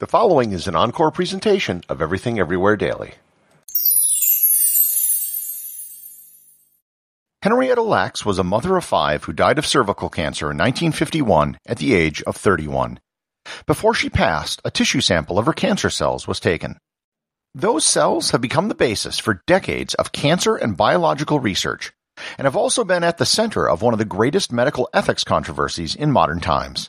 The following is an encore presentation of Everything Everywhere Daily. Henrietta Lacks was a mother of five who died of cervical cancer in 1951 at the age of 31. Before she passed, a tissue sample of her cancer cells was taken. Those cells have become the basis for decades of cancer and biological research and have also been at the center of one of the greatest medical ethics controversies in modern times.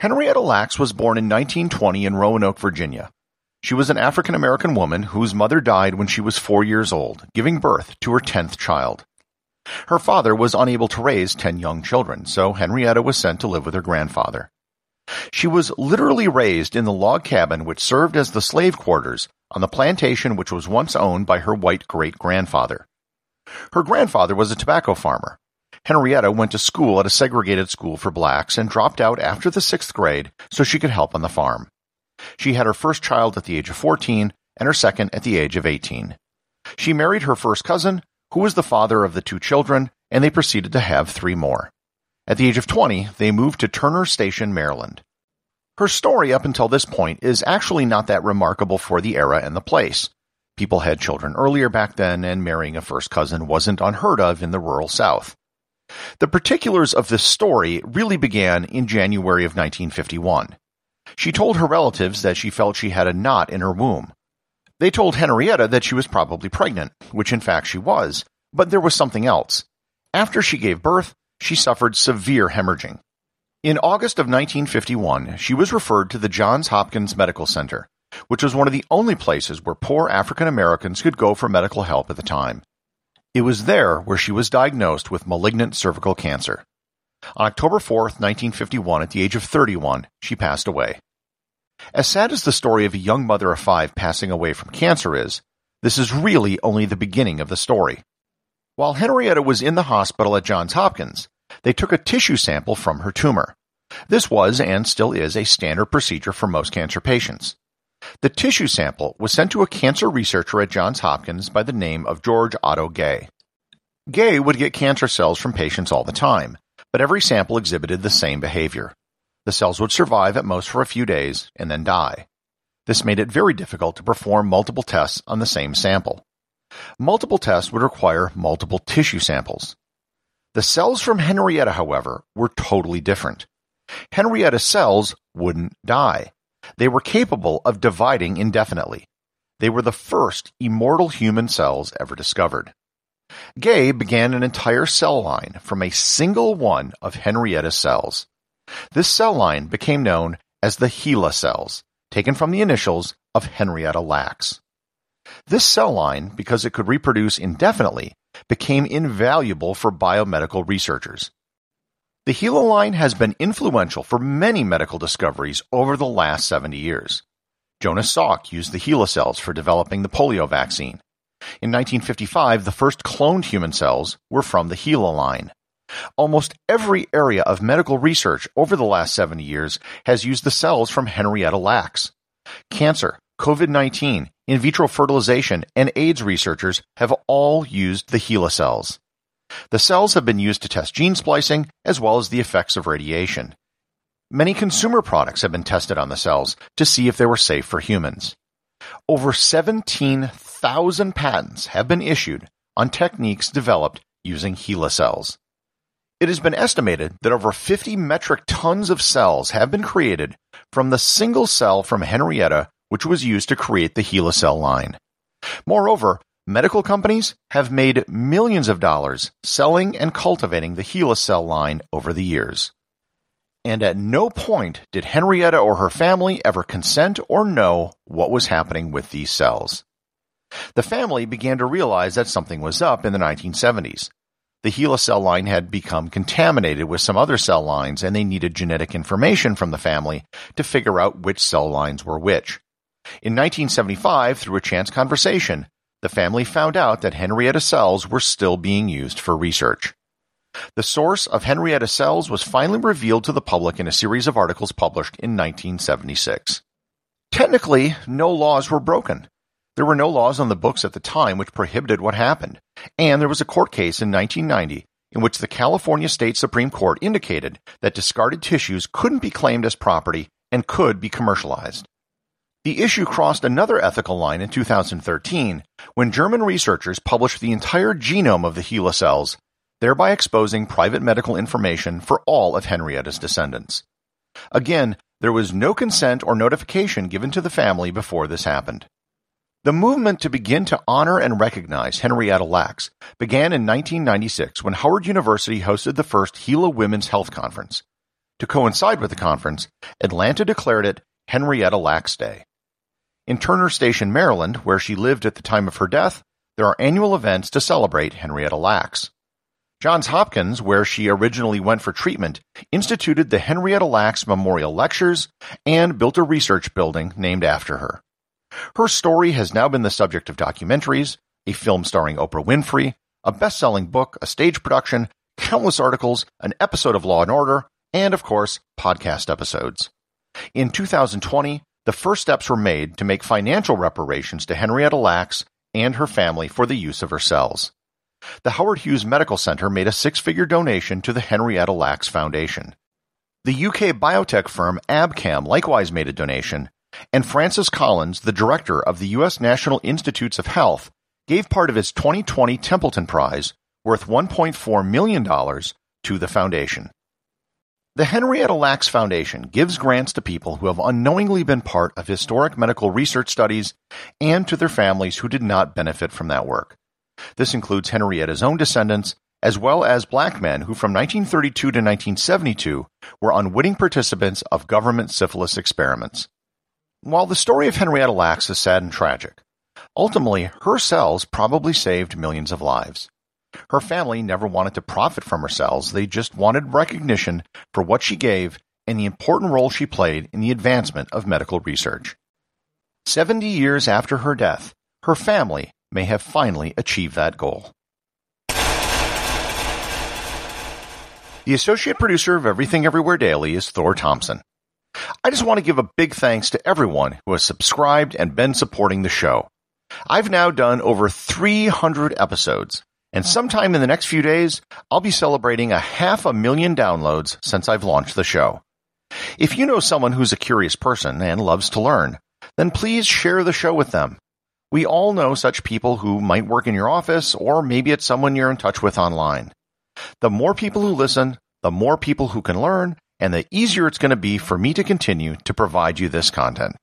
Henrietta Lacks was born in 1920 in Roanoke, Virginia. She was an African American woman whose mother died when she was four years old, giving birth to her tenth child. Her father was unable to raise ten young children, so Henrietta was sent to live with her grandfather. She was literally raised in the log cabin which served as the slave quarters on the plantation which was once owned by her white great grandfather. Her grandfather was a tobacco farmer. Henrietta went to school at a segregated school for blacks and dropped out after the sixth grade so she could help on the farm. She had her first child at the age of 14 and her second at the age of 18. She married her first cousin, who was the father of the two children, and they proceeded to have three more. At the age of 20, they moved to Turner Station, Maryland. Her story up until this point is actually not that remarkable for the era and the place. People had children earlier back then, and marrying a first cousin wasn't unheard of in the rural South. The particulars of this story really began in January of 1951. She told her relatives that she felt she had a knot in her womb. They told Henrietta that she was probably pregnant, which in fact she was, but there was something else. After she gave birth, she suffered severe hemorrhaging. In August of 1951, she was referred to the Johns Hopkins Medical Center, which was one of the only places where poor African Americans could go for medical help at the time. It was there where she was diagnosed with malignant cervical cancer. On October 4, 1951, at the age of 31, she passed away. As sad as the story of a young mother of five passing away from cancer is, this is really only the beginning of the story. While Henrietta was in the hospital at Johns Hopkins, they took a tissue sample from her tumor. This was and still is a standard procedure for most cancer patients. The tissue sample was sent to a cancer researcher at Johns Hopkins by the name of George Otto Gey. Gey would get cancer cells from patients all the time, but every sample exhibited the same behavior. The cells would survive at most for a few days and then die. This made it very difficult to perform multiple tests on the same sample. Multiple tests would require multiple tissue samples. The cells from Henrietta, however, were totally different. Henrietta's cells wouldn't die. They were capable of dividing indefinitely. They were the first immortal human cells ever discovered. Gey began an entire cell line from a single one of Henrietta's cells. This cell line became known as the HeLa cells, taken from the initials of Henrietta Lacks. This cell line, because it could reproduce indefinitely, became invaluable for biomedical researchers. The HeLa line has been influential for many medical discoveries over the last 70 years. Jonas Salk used the HeLa cells for developing the polio vaccine. In 1955, the first cloned human cells were from the HeLa line. Almost every area of medical research over the last 70 years has used the cells from Henrietta Lacks. Cancer, COVID-19, in vitro fertilization, and AIDS researchers have all used the HeLa cells. The cells have been used to test gene splicing as well as the effects of radiation. Many consumer products have been tested on the cells to see if they were safe for humans. Over 17,000 patents have been issued on techniques developed using HeLa cells. It has been estimated that over 50 metric tons of cells have been created from the single cell from Henrietta which was used to create the HeLa cell line. Moreover, medical companies have made millions of dollars selling and cultivating the HeLa cell line over the years. And at no point did Henrietta or her family ever consent or know what was happening with these cells. The family began to realize that something was up in the 1970s. The HeLa cell line had become contaminated with some other cell lines and they needed genetic information from the family to figure out which cell lines were which. In 1975, through a chance conversation, the family found out that Henrietta cells were still being used for research. The source of Henrietta cells was finally revealed to the public in a series of articles published in 1976. Technically, no laws were broken. There were no laws on the books at the time which prohibited what happened, and there was a court case in 1990 in which the California State Supreme Court indicated that discarded tissues couldn't be claimed as property and could be commercialized. The issue crossed another ethical line in 2013 when German researchers published the entire genome of the HeLa cells, thereby exposing private medical information for all of Henrietta's descendants. Again, there was no consent or notification given to the family before this happened. The movement to begin to honor and recognize Henrietta Lacks began in 1996 when Howard University hosted the first HeLa Women's Health Conference. To coincide with the conference, Atlanta declared it Henrietta Lacks Day. In Turner Station, Maryland, where she lived at the time of her death, there are annual events to celebrate Henrietta Lacks. Johns Hopkins, where she originally went for treatment, instituted the Henrietta Lacks Memorial Lectures and built a research building named after her. Her story has now been the subject of documentaries, a film starring Oprah Winfrey, a best-selling book, a stage production, countless articles, an episode of Law and Order, and of course, podcast episodes. In 2020, the first steps were made to make financial reparations to Henrietta Lacks and her family for the use of her cells. The Howard Hughes Medical Center made a six-figure donation to the Henrietta Lacks Foundation. The UK biotech firm Abcam likewise made a donation, and Francis Collins, the director of the U.S. National Institutes of Health, gave part of his 2020 Templeton Prize, worth $1.4 million, to the foundation. The Henrietta Lacks Foundation gives grants to people who have unknowingly been part of historic medical research studies and to their families who did not benefit from that work. This includes Henrietta's own descendants, as well as black men who from 1932 to 1972 were unwitting participants of government syphilis experiments. While the story of Henrietta Lacks is sad and tragic, ultimately her cells probably saved millions of lives. Her family never wanted to profit from her cells, they just wanted recognition for what she gave and the important role she played in the advancement of medical research. Seventy years after her death, her family may have finally achieved that goal. The associate producer of Everything Everywhere Daily is Thor Thompson. I just want to give a big thanks to everyone who has subscribed and been supporting the show. I've now done over 300 episodes, and uh-huh. sometime in the next few days, I'll be celebrating a half a million downloads since I've launched the show. If you know someone who's a curious person and loves to learn, then please share the show with them. We all know such people who might work in your office or maybe it's someone you're in touch with online. The more people who listen, the more people who can learn, and the easier it's going to be for me to continue to provide you this content.